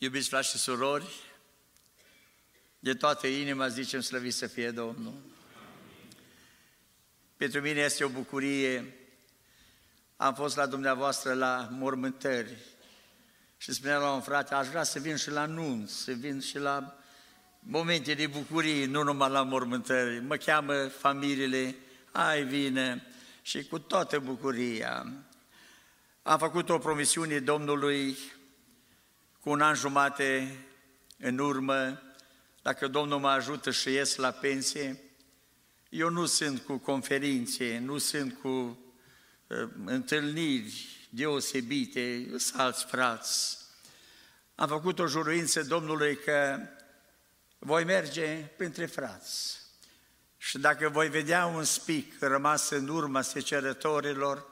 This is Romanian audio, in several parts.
Iubiți frați și surori, de toată inima zicem slăvit să fie Domnul. Pentru mine este o bucurie. Am fost la dumneavoastră la mormântări și spunea la un frate, aș vrea să vin și la nunți, să vin și la momente de bucurie, nu numai la mormântări. Mă cheamă familiile, ai vine și cu toată bucuria. Am făcut o promisiune Domnului cu un an jumate în urmă, dacă Domnul mă ajută și ies la pensie, eu nu sunt cu conferințe, nu sunt cu uh, întâlniri deosebite, sunt alți frați. Am făcut o juruință Domnului că voi merge printre frați. Și dacă voi vedea un spic rămas în urma secerătorilor,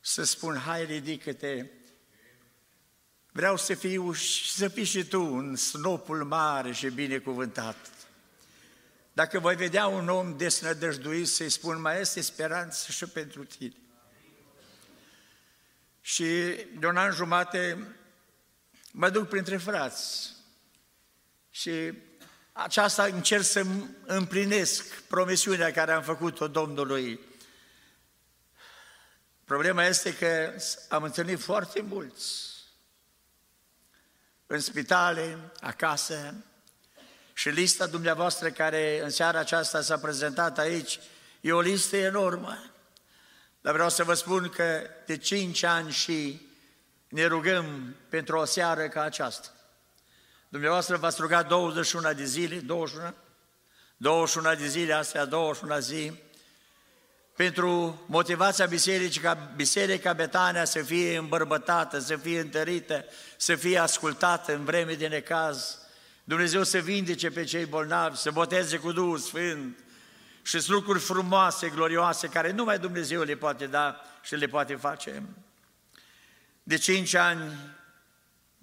să spun, hai ridică-te, vreau să fiu și să fii și tu în snopul mare și binecuvântat. Dacă voi vedea un om desnădăjduit, să-i spun, mai este speranță și pentru tine. Și de un an jumate mă duc printre frați și aceasta încerc să împlinesc promisiunea care am făcut-o Domnului. Problema este că am întâlnit foarte mulți în spitale, acasă, și lista dumneavoastră care în seara aceasta s-a prezentat aici e o listă enormă. Dar vreau să vă spun că de cinci ani și ne rugăm pentru o seară ca aceasta. Dumneavoastră v-ați rugat 21 de zile, 21, 21 de zile, astea 21 zi, pentru motivația bisericii ca Biserica Betania să fie îmbărbătată, să fie întărită, să fie ascultată în vreme de necaz, Dumnezeu să vindece pe cei bolnavi, să boteze cu Duhul Sfânt și sunt lucruri frumoase, glorioase, care numai Dumnezeu le poate da și le poate face. De cinci ani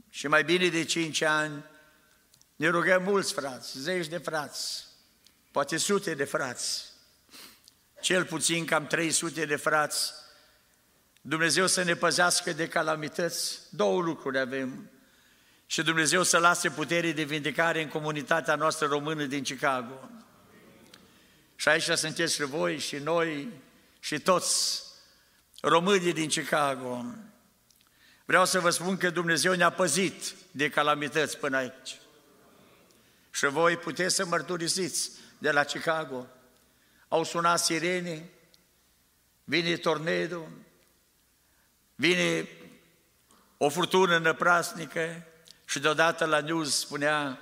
și mai bine de cinci ani ne rugăm mulți frați, zeci de frați, poate sute de frați, cel puțin cam 300 de frați, Dumnezeu să ne păzească de calamități, două lucruri avem, și Dumnezeu să lase putere de vindecare în comunitatea noastră română din Chicago. Și aici sunteți și voi, și noi, și toți românii din Chicago. Vreau să vă spun că Dumnezeu ne-a păzit de calamități până aici. Și voi puteți să mărturisiți de la Chicago au sunat sirene, vine tornado, vine o furtună năprasnică și deodată la news spunea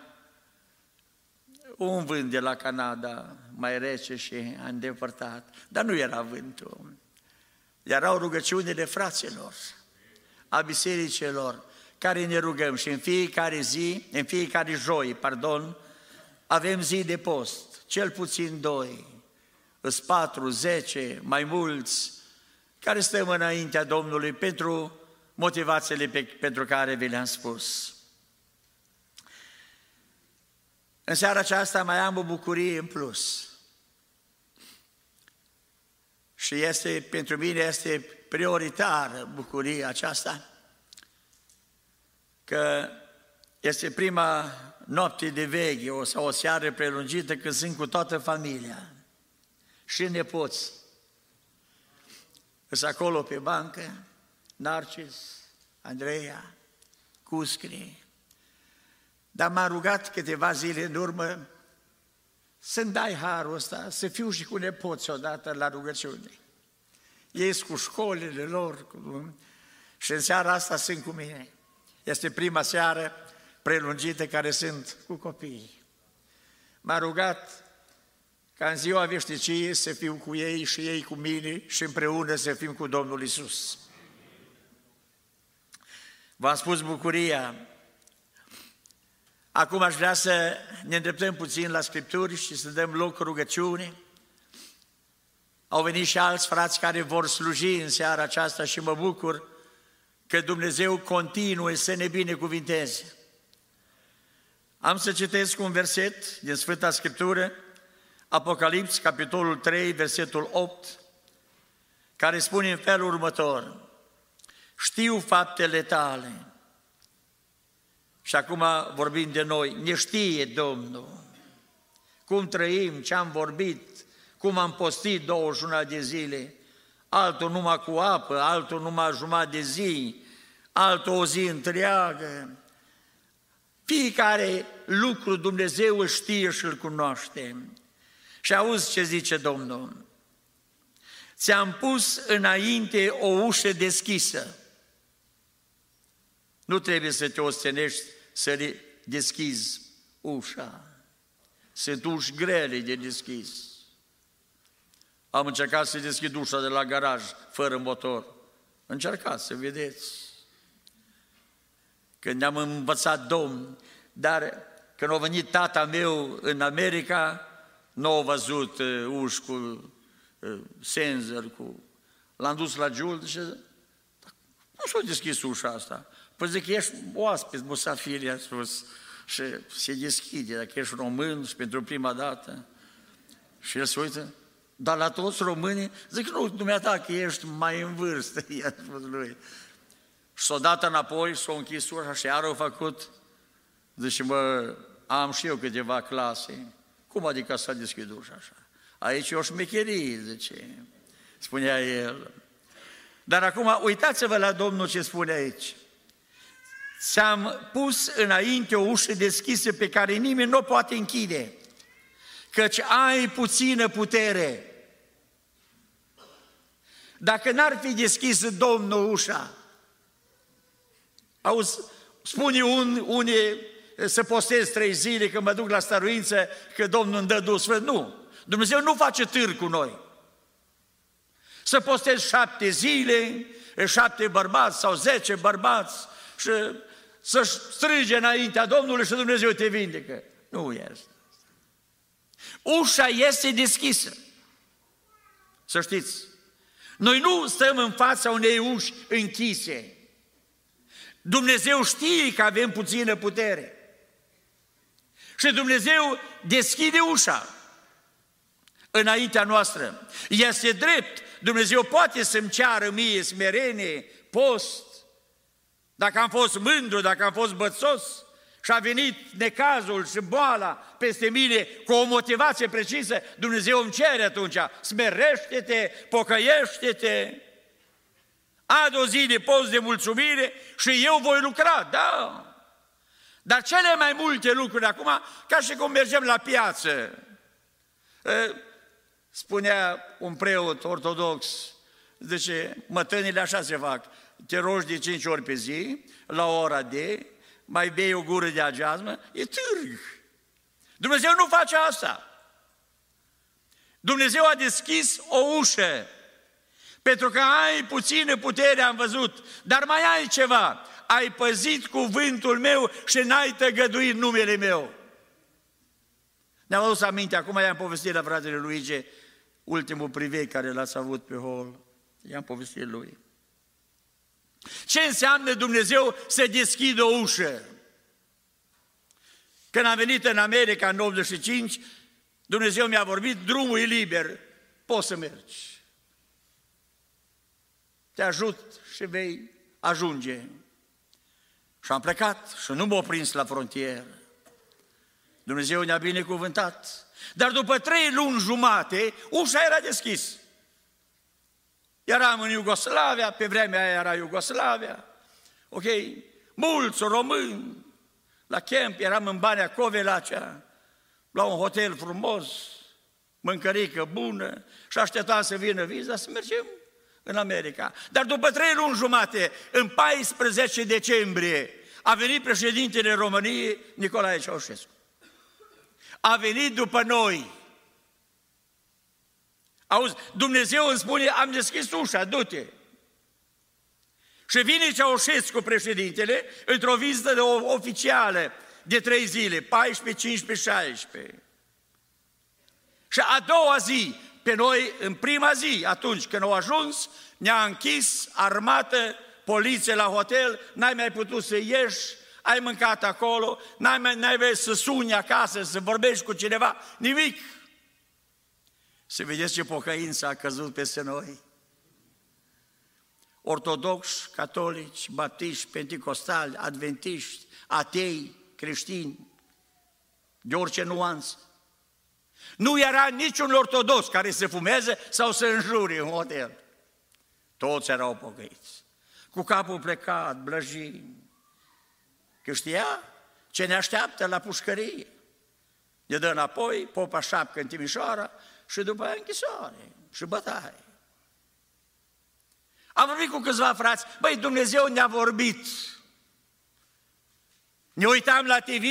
un vânt de la Canada mai rece și îndepărtat, dar nu era vântul. Erau rugăciunile fraților, a bisericilor, care ne rugăm și în fiecare zi, în fiecare joi, pardon, avem zi de post, cel puțin doi îs patru, zece, mai mulți, care stăm înaintea Domnului pentru motivațiile pe, pentru care vi le-am spus. În seara aceasta mai am o bucurie în plus. Și este, pentru mine este prioritară bucuria aceasta, că este prima noapte de veche o, sau o seară prelungită când sunt cu toată familia și nepoți. Sunt acolo pe bancă, Narcis, Andreea, Cuscri. Dar m-a rugat câteva zile în urmă să-mi dai harul ăsta, să fiu și cu nepoți odată la rugăciune. Ei cu școlile lor cu... și în seara asta sunt cu mine. Este prima seară prelungită care sunt cu copiii. M-a rugat ca în ziua veșniciei să fiu cu ei și ei cu mine și împreună să fim cu Domnul Isus. V-am spus bucuria. Acum aș vrea să ne îndreptăm puțin la Scripturi și să dăm loc rugăciune. Au venit și alți frați care vor sluji în seara aceasta și mă bucur că Dumnezeu continuă să ne binecuvinteze. Am să citesc un verset din Sfânta Scriptură, Apocalips, capitolul 3, versetul 8, care spune în felul următor, știu faptele tale. Și acum vorbim de noi, ne știe Domnul. Cum trăim, ce am vorbit, cum am postit 21 de zile, altul numai cu apă, altul numai jumătate de zi, altul o zi întreagă. Fiecare lucru Dumnezeu îl știe și îl cunoaște. Și auzi ce zice Domnul. Ți-am pus înainte o ușă deschisă. Nu trebuie să te ostenești să deschizi ușa. Sunt uși grele de deschis. Am încercat să deschid ușa de la garaj, fără motor. Încercați să vedeți. Când ne-am învățat Domn, dar când a venit tata meu în America, nu a văzut uh, uși cu uh, senzor, cu... L-am dus la Giul și nu s-a deschis ușa asta. Păi zic, ești oaspet, musafir, i-a spus și se deschide, dacă ești român și pentru prima dată. Și el se uită, dar la toți românii, zic, nu, dumneata că ești mai în vârstă, i-a spus lui. Și s-a dat înapoi, s-a închis ușa și iar au făcut, zice, mă, am și eu câteva clase. Cum adică s-a deschis ușa așa? Aici e o șmecherie, zice, spunea el. Dar acum, uitați-vă la Domnul ce spune aici. Ți-am pus înainte o ușă deschisă pe care nimeni nu o poate închide, căci ai puțină putere. Dacă n-ar fi deschis Domnul ușa, auzi, spune un, unii să postez trei zile când mă duc la stăruință că Domnul îmi dă dus. Nu, Dumnezeu nu face târg cu noi. Să postez șapte zile, șapte bărbați sau zece bărbați și să strige înaintea Domnului și Dumnezeu te vindecă. Nu este. Ușa este deschisă. Să știți. Noi nu stăm în fața unei uși închise. Dumnezeu știe că avem puțină putere. Și Dumnezeu deschide ușa înaintea noastră. Este drept. Dumnezeu poate să-mi ceară mie smerenie, post, dacă am fost mândru, dacă am fost bățos și a venit necazul și boala peste mine cu o motivație precisă, Dumnezeu îmi cere atunci, smerește-te, pocăiește-te, adu o zi de post de mulțumire și eu voi lucra, da. Dar cele mai multe lucruri acum, ca și cum mergem la piață, spunea un preot ortodox, zice, mătănile așa se fac, te rogi de cinci ori pe zi, la ora de, mai bei o gură de ageazmă, e târg. Dumnezeu nu face asta. Dumnezeu a deschis o ușă, pentru că ai puțină putere, am văzut, dar mai ai ceva. Ai păzit cuvântul meu și n-ai tăgăduit numele meu. Ne-am adus aminte, acum i-am povestit la fratele Luige, ultimul privei care l-ați avut pe hol. I-am povestit lui. Ce înseamnă Dumnezeu să deschidă o ușă? Când am venit în America în 85, Dumnezeu mi-a vorbit, drumul e liber, poți să mergi. Te ajut și vei ajunge. Și am plecat și nu m-a prins la frontieră. Dumnezeu ne-a binecuvântat. Dar după trei luni jumate, ușa era deschisă. Eram în Iugoslavia, pe vremea aia era Iugoslavia, ok, mulți români, la camp, eram în Bania Covelacea, la un hotel frumos, mâncărică bună și așteptam să vină viza să mergem în America. Dar după trei luni jumate, în 14 decembrie, a venit președintele României, Nicolae Ceaușescu. A venit după noi, Auzi, Dumnezeu îmi spune, am deschis ușa, du-te. Și vine Ceaușescu, președintele, într-o vizită de oficială de trei zile, 14, 15, 16. Și a doua zi, pe noi, în prima zi, atunci când au ajuns, ne-a închis armată, poliție la hotel, n-ai mai putut să ieși, ai mâncat acolo, n-ai mai n-ai să suni acasă, să vorbești cu cineva, nimic. Să vedeți ce pocăință a căzut peste noi. ortodoxi, catolici, baptiști, penticostali, adventiști, atei, creștini, de orice nuanță. Nu era niciun ortodox care să fumeze sau să înjure în hotel. Toți erau pocăiți. Cu capul plecat, blăjin. Că știa ce ne așteaptă la pușcărie. Ne dă înapoi, popa șapcă în Timișoara și după aia închisoare și bătaie. Am vorbit cu câțiva frați, băi, Dumnezeu ne-a vorbit. Ne uitam la TV,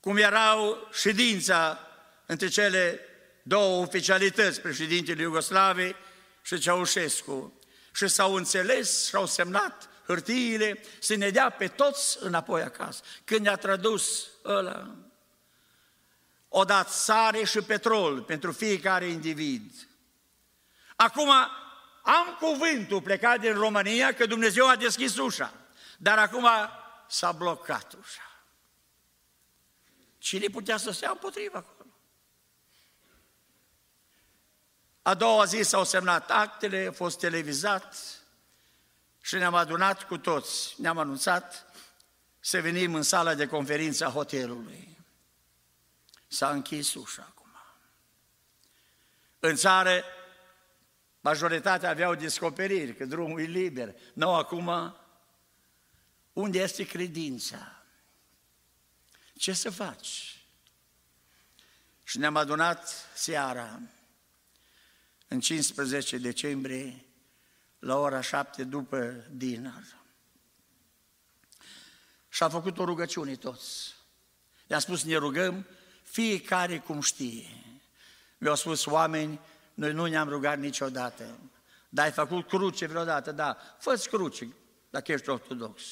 cum erau ședința între cele două oficialități, președintele Iugoslavei și Ceaușescu. Și s-au înțeles și au semnat hârtiile să ne dea pe toți înapoi acasă. Când ne-a tradus ăla, o dat sare și petrol pentru fiecare individ. Acum am cuvântul plecat din România că Dumnezeu a deschis ușa, dar acum s-a blocat ușa. Cine putea să stea împotriva acolo? A doua zi s-au semnat actele, a fost televizat și ne-am adunat cu toți. Ne-am anunțat să venim în sala de conferință a hotelului. S-a închis ușa acum. În țară, majoritatea aveau descoperiri, că drumul e liber. Nu, acum, unde este credința? Ce să faci? Și ne-am adunat seara, în 15 decembrie, la ora 7 după dinar. Și a făcut o rugăciune toți. I-a spus, ne rugăm fiecare cum știe. Mi-au spus oameni, noi nu ne-am rugat niciodată. Dar ai făcut cruce vreodată? Da, fă cruce, dacă ești ortodox.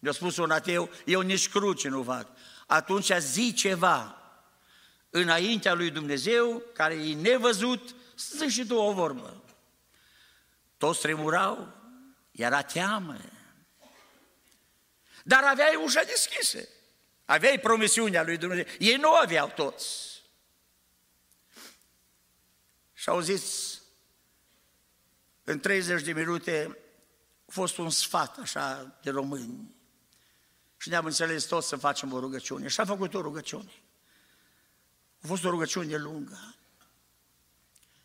Mi-a spus un ateu, eu nici cruce nu fac. Atunci zi ceva înaintea lui Dumnezeu, care e nevăzut, să și tu o vorbă. Toți tremurau, era teamă. Dar aveai ușa deschisă. Aveai promisiunea lui Dumnezeu. Ei nu aveau toți. Și au zis, în 30 de minute, a fost un sfat așa de români. Și ne-am înțeles toți să facem o rugăciune. Și a făcut o rugăciune. A fost o rugăciune lungă.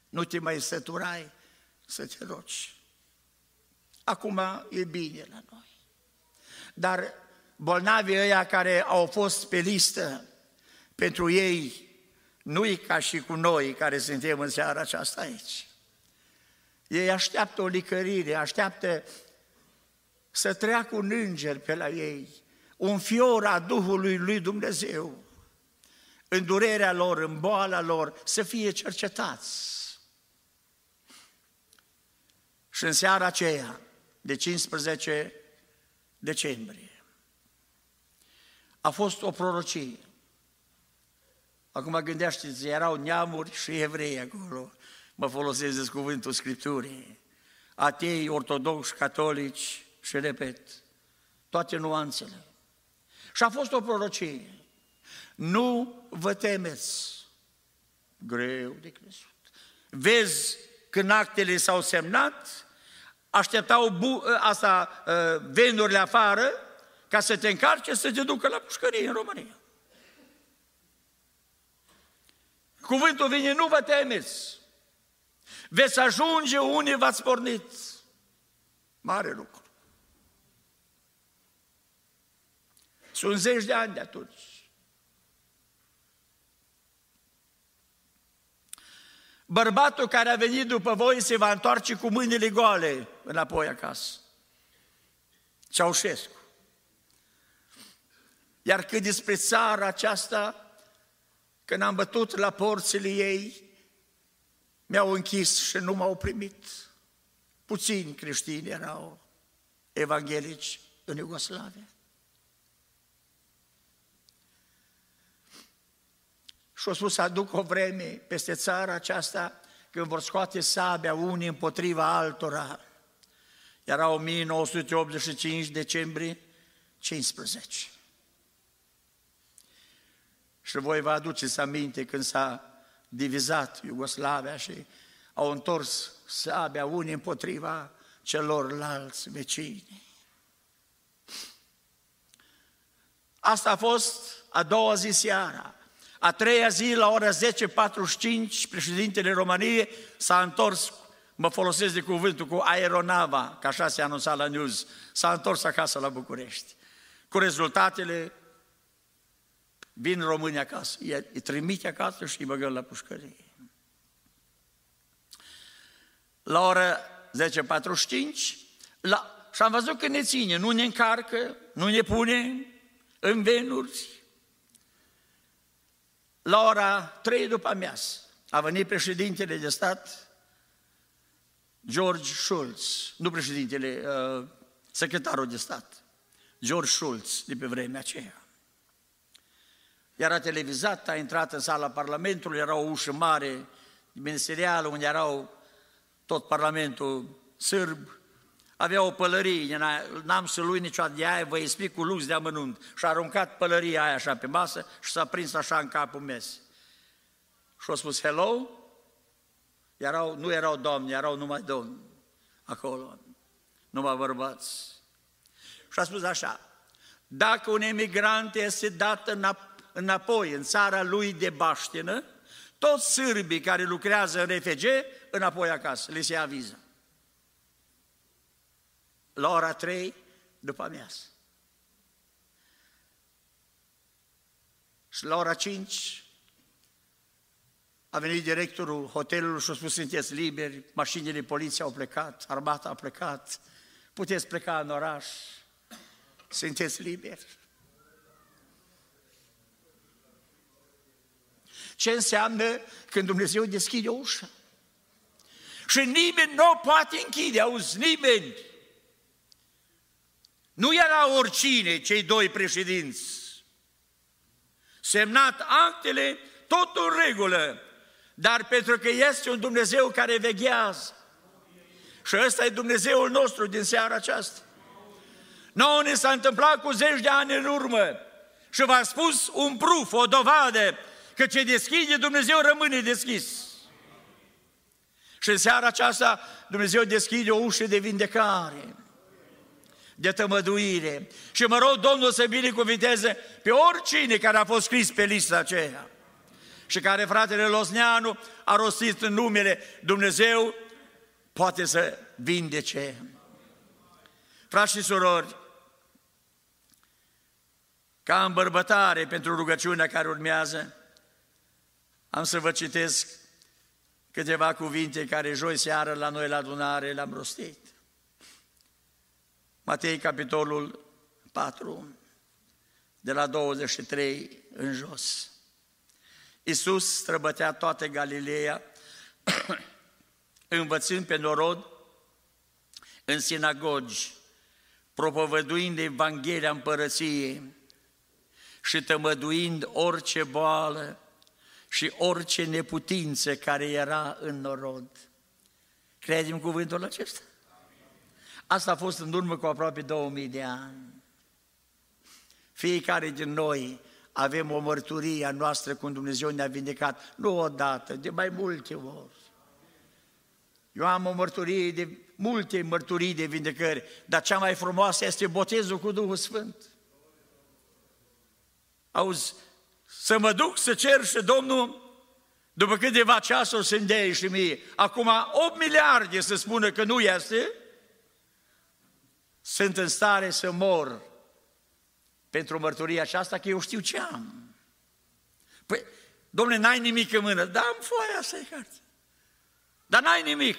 Nu te mai săturai să te rogi. Acum e bine la noi. Dar bolnavii ăia care au fost pe listă, pentru ei nu e ca și cu noi care suntem în seara aceasta aici. Ei așteaptă o licărire, așteaptă să treacă un înger pe la ei, un fior a Duhului lui Dumnezeu, în durerea lor, în boala lor, să fie cercetați. Și în seara aceea, de 15 decembrie, a fost o prorocie. Acum gândește erau neamuri și evrei acolo. Mă folosesc de cuvântul Scripturii. Atei, ortodoxi, catolici și repet, toate nuanțele. Și a fost o prorocie. Nu vă temeți. Greu de crezut. Vezi când actele s-au semnat, așteptau bu- ă, asta, ă, venurile afară ca să te încarce să te ducă la pușcărie în România. Cuvântul vine, nu vă temeți. Veți ajunge unde v-ați pornit. Mare lucru. Sunt zeci de ani de atunci. Bărbatul care a venit după voi se va întoarce cu mâinile goale înapoi acasă. Ceaușescu. Iar cât despre țara aceasta, când am bătut la porțile ei, mi-au închis și nu m-au primit. Puțini creștini erau evanghelici în Iugoslavia. Și au spus să aduc o vreme peste țara aceasta când vor scoate sabia unii împotriva altora. Era 1985 decembrie 15. Și voi vă aduceți aminte când s-a divizat Iugoslavia și au întors sabia unii împotriva celorlalți vecini. Asta a fost a doua zi seara. A treia zi, la ora 10.45, președintele României s-a întors, mă folosesc de cuvântul, cu aeronava, ca așa se anunța la news, s-a întors acasă la București. Cu rezultatele, vin românii acasă, îi trimite acasă și îi băgăm la pușcărie. La ora 10.45, la, și am văzut că ne ține, nu ne încarcă, nu ne pune în venuri, la ora 3 după amiază a venit președintele de stat, George Schulz, nu președintele, uh, secretarul de stat, George Schulz, de pe vremea aceea. Era televizat, a intrat în sala Parlamentului, era o ușă mare, ministerială, unde erau tot Parlamentul sârb, avea o pălărie, n-am să lui niciodată de aia, vă explic cu lux de amănunt. Și a aruncat pălăria aia așa pe masă și s-a prins așa în capul mes. Și a spus, hello? Erau, nu erau domni, erau numai domni acolo, numai bărbați. Și a spus așa, dacă un emigrant este dat înapoi în țara lui de baștină, toți sârbii care lucrează în RFG, înapoi acasă, le se aviză la ora 3 după amiază. Și la ora 5 a venit directorul hotelului și a spus, sunteți liberi, mașinile poliției au plecat, armata a plecat, puteți pleca în oraș, sunteți liberi. Ce înseamnă când Dumnezeu deschide o ușă? Și nimeni nu o poate închide, auzi, nimeni. Nu era oricine cei doi președinți. Semnat actele, tot în regulă, dar pentru că este un Dumnezeu care veghează. Și ăsta e Dumnezeul nostru din seara aceasta. Nouă ne s-a întâmplat cu zeci de ani în urmă și v-a spus un pruf, o dovadă, că ce deschide Dumnezeu rămâne deschis. Și în seara aceasta Dumnezeu deschide o ușă de vindecare de tămăduire. Și mă rog Domnul să binecuvinteze pe oricine care a fost scris pe lista aceea și care fratele Losneanu a rostit în numele Dumnezeu, poate să vindece. Frați și surori, ca îmbărbătare pentru rugăciunea care urmează, am să vă citesc câteva cuvinte care joi seară la noi la adunare le-am rostit. Matei, capitolul 4, de la 23 în jos. Iisus străbătea toată Galileea, învățând pe norod în sinagogi, propovăduind Evanghelia Împărăției și tămăduind orice boală și orice neputință care era în norod. Credem cuvântul acesta? Asta a fost în urmă cu aproape 2000 de ani. Fiecare din noi avem o mărturie a noastră când Dumnezeu ne-a vindecat, nu odată, de mai multe ori. Eu am o mărturie de multe mărturii de vindecări, dar cea mai frumoasă este botezul cu Duhul Sfânt. Auzi, să mă duc să cer și Domnul, după câteva ceasuri să îndei și mie, acum 8 miliarde să spună că nu este, sunt în stare să mor pentru mărturia aceasta, că eu știu ce am. Păi, domnule, n-ai nimic în mână. Da, am foaia asta e carte. Dar n-ai nimic.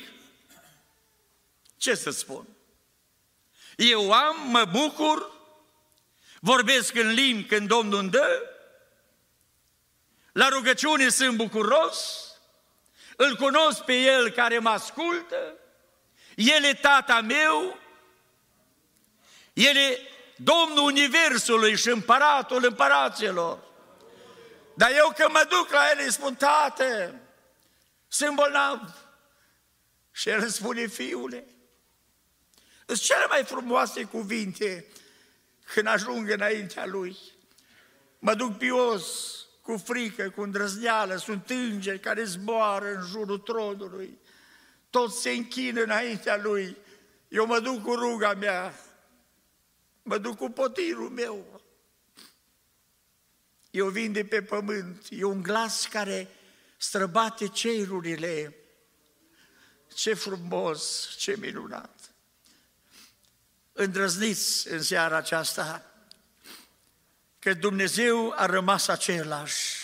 Ce să spun? Eu am, mă bucur, vorbesc în limbi când Domnul îmi dă, la rugăciune sunt bucuros, îl cunosc pe El care mă ascultă, El e tata meu, el e Domnul Universului și împăratul împăraților. Dar eu când mă duc la el îi spun, tată, sunt bolnav. Și el îmi spune, fiule, sunt cele mai frumoase cuvinte când ajung înaintea lui. Mă duc pios, cu frică, cu îndrăzneală, sunt îngeri care zboară în jurul tronului, toți se închină înaintea lui Eu mă duc cu ruga mea, mă duc cu potirul meu. Eu vin de pe pământ, e un glas care străbate cerurile. Ce frumos, ce minunat! Îndrăzniți în seara aceasta că Dumnezeu a rămas același.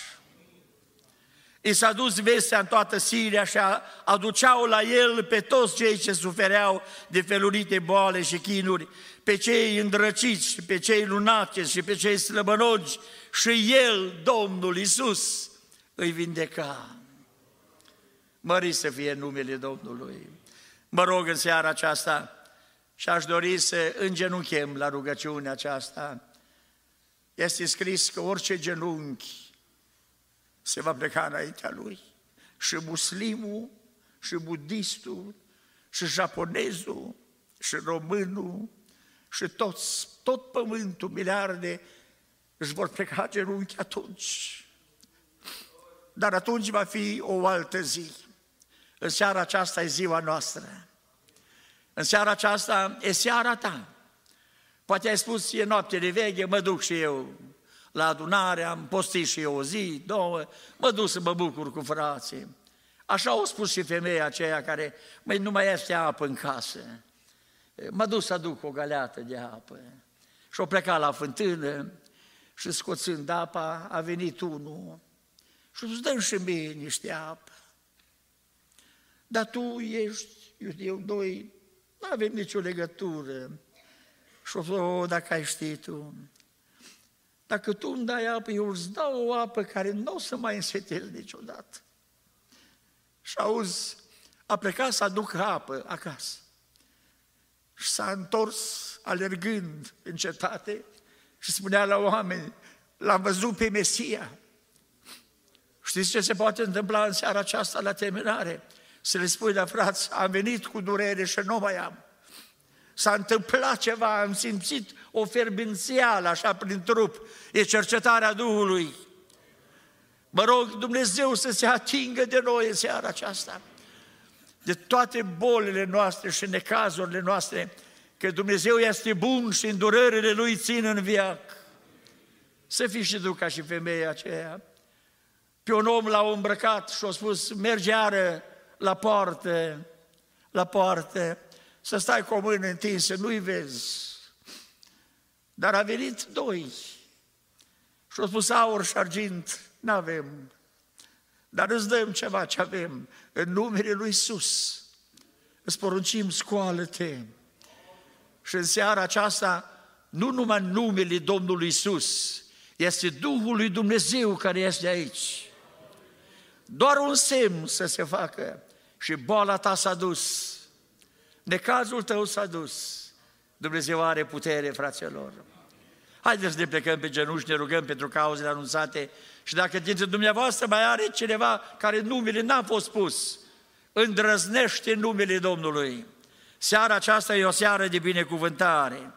I s-a dus vestea în toată Siria și aduceau la el pe toți cei ce sufereau de felurite boale și chinuri, pe cei îndrăciți și pe cei lunace și pe cei slăbănogi și el, Domnul Isus, îi vindeca. Mări să fie numele Domnului. Mă rog în seara aceasta și aș dori să îngenunchem la rugăciunea aceasta. Este scris că orice genunchi se va pleca înaintea lui. Și muslimul, și budistul, și japonezul, și românul, și toți, tot pământul, miliarde, își vor pleca genunchi atunci. Dar atunci va fi o altă zi. În seara aceasta e ziua noastră. În seara aceasta e seara ta. Poate ai spus, e noapte de veche, mă duc și eu la adunare, am postit și eu o zi, două, mă duc să mă bucur cu frații. Așa au spus și femeia aceea care, măi, nu mai este apă în casă. Mă duc să aduc o galeată de apă. Și o pleca la fântână și scoțând apa, a venit unul și îți dăm și mie niște apă. Dar tu ești, eu, eu doi, nu avem nicio legătură. Și o să, o, dacă ai ști tu, dacă tu îmi dai apă, eu îți dau o apă care nu o să mai însetel niciodată. Și auzi, a plecat să aducă apă acasă. Și s-a întors alergând în cetate și spunea la oameni, l-am văzut pe Mesia. Știți ce se poate întâmpla în seara aceasta la terminare? Să le spui la frați, am venit cu durere și nu mai am. S-a întâmplat ceva, am simțit o ferbințială așa prin trup. E cercetarea Duhului. Mă rog Dumnezeu să se atingă de noi în seara aceasta. De toate bolile noastre și necazurile noastre, că Dumnezeu este bun și îndurările Lui țin în viac. Să fii și tu ca și femeia aceea. Pe un om l-a îmbrăcat și a spus, merge iară la poartă, la poartă, să stai cu o mână întinsă, nu-i vezi. Dar a venit doi și au spus aur și argint, nu avem, dar îți dăm ceva ce avem, în numele lui Isus. Îți poruncim, scoală-te. Și în seara aceasta, nu numai numele Domnului Isus, este Duhul lui Dumnezeu care este aici. Doar un semn să se facă și boala ta s-a dus. Necazul tău s-a dus. Dumnezeu are putere, fraților. Haideți să ne plecăm pe genunchi, ne rugăm pentru cauzele anunțate și dacă dintre dumneavoastră mai are cineva care numele n-a fost spus, îndrăznește numele Domnului. Seara aceasta e o seară de binecuvântare.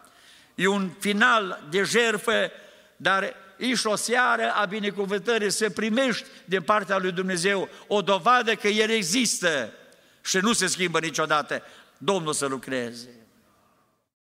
E un final de jertfă, dar e și o seară a binecuvântării să primești din partea lui Dumnezeu o dovadă că El există și nu se schimbă niciodată. Domnul să lucreze.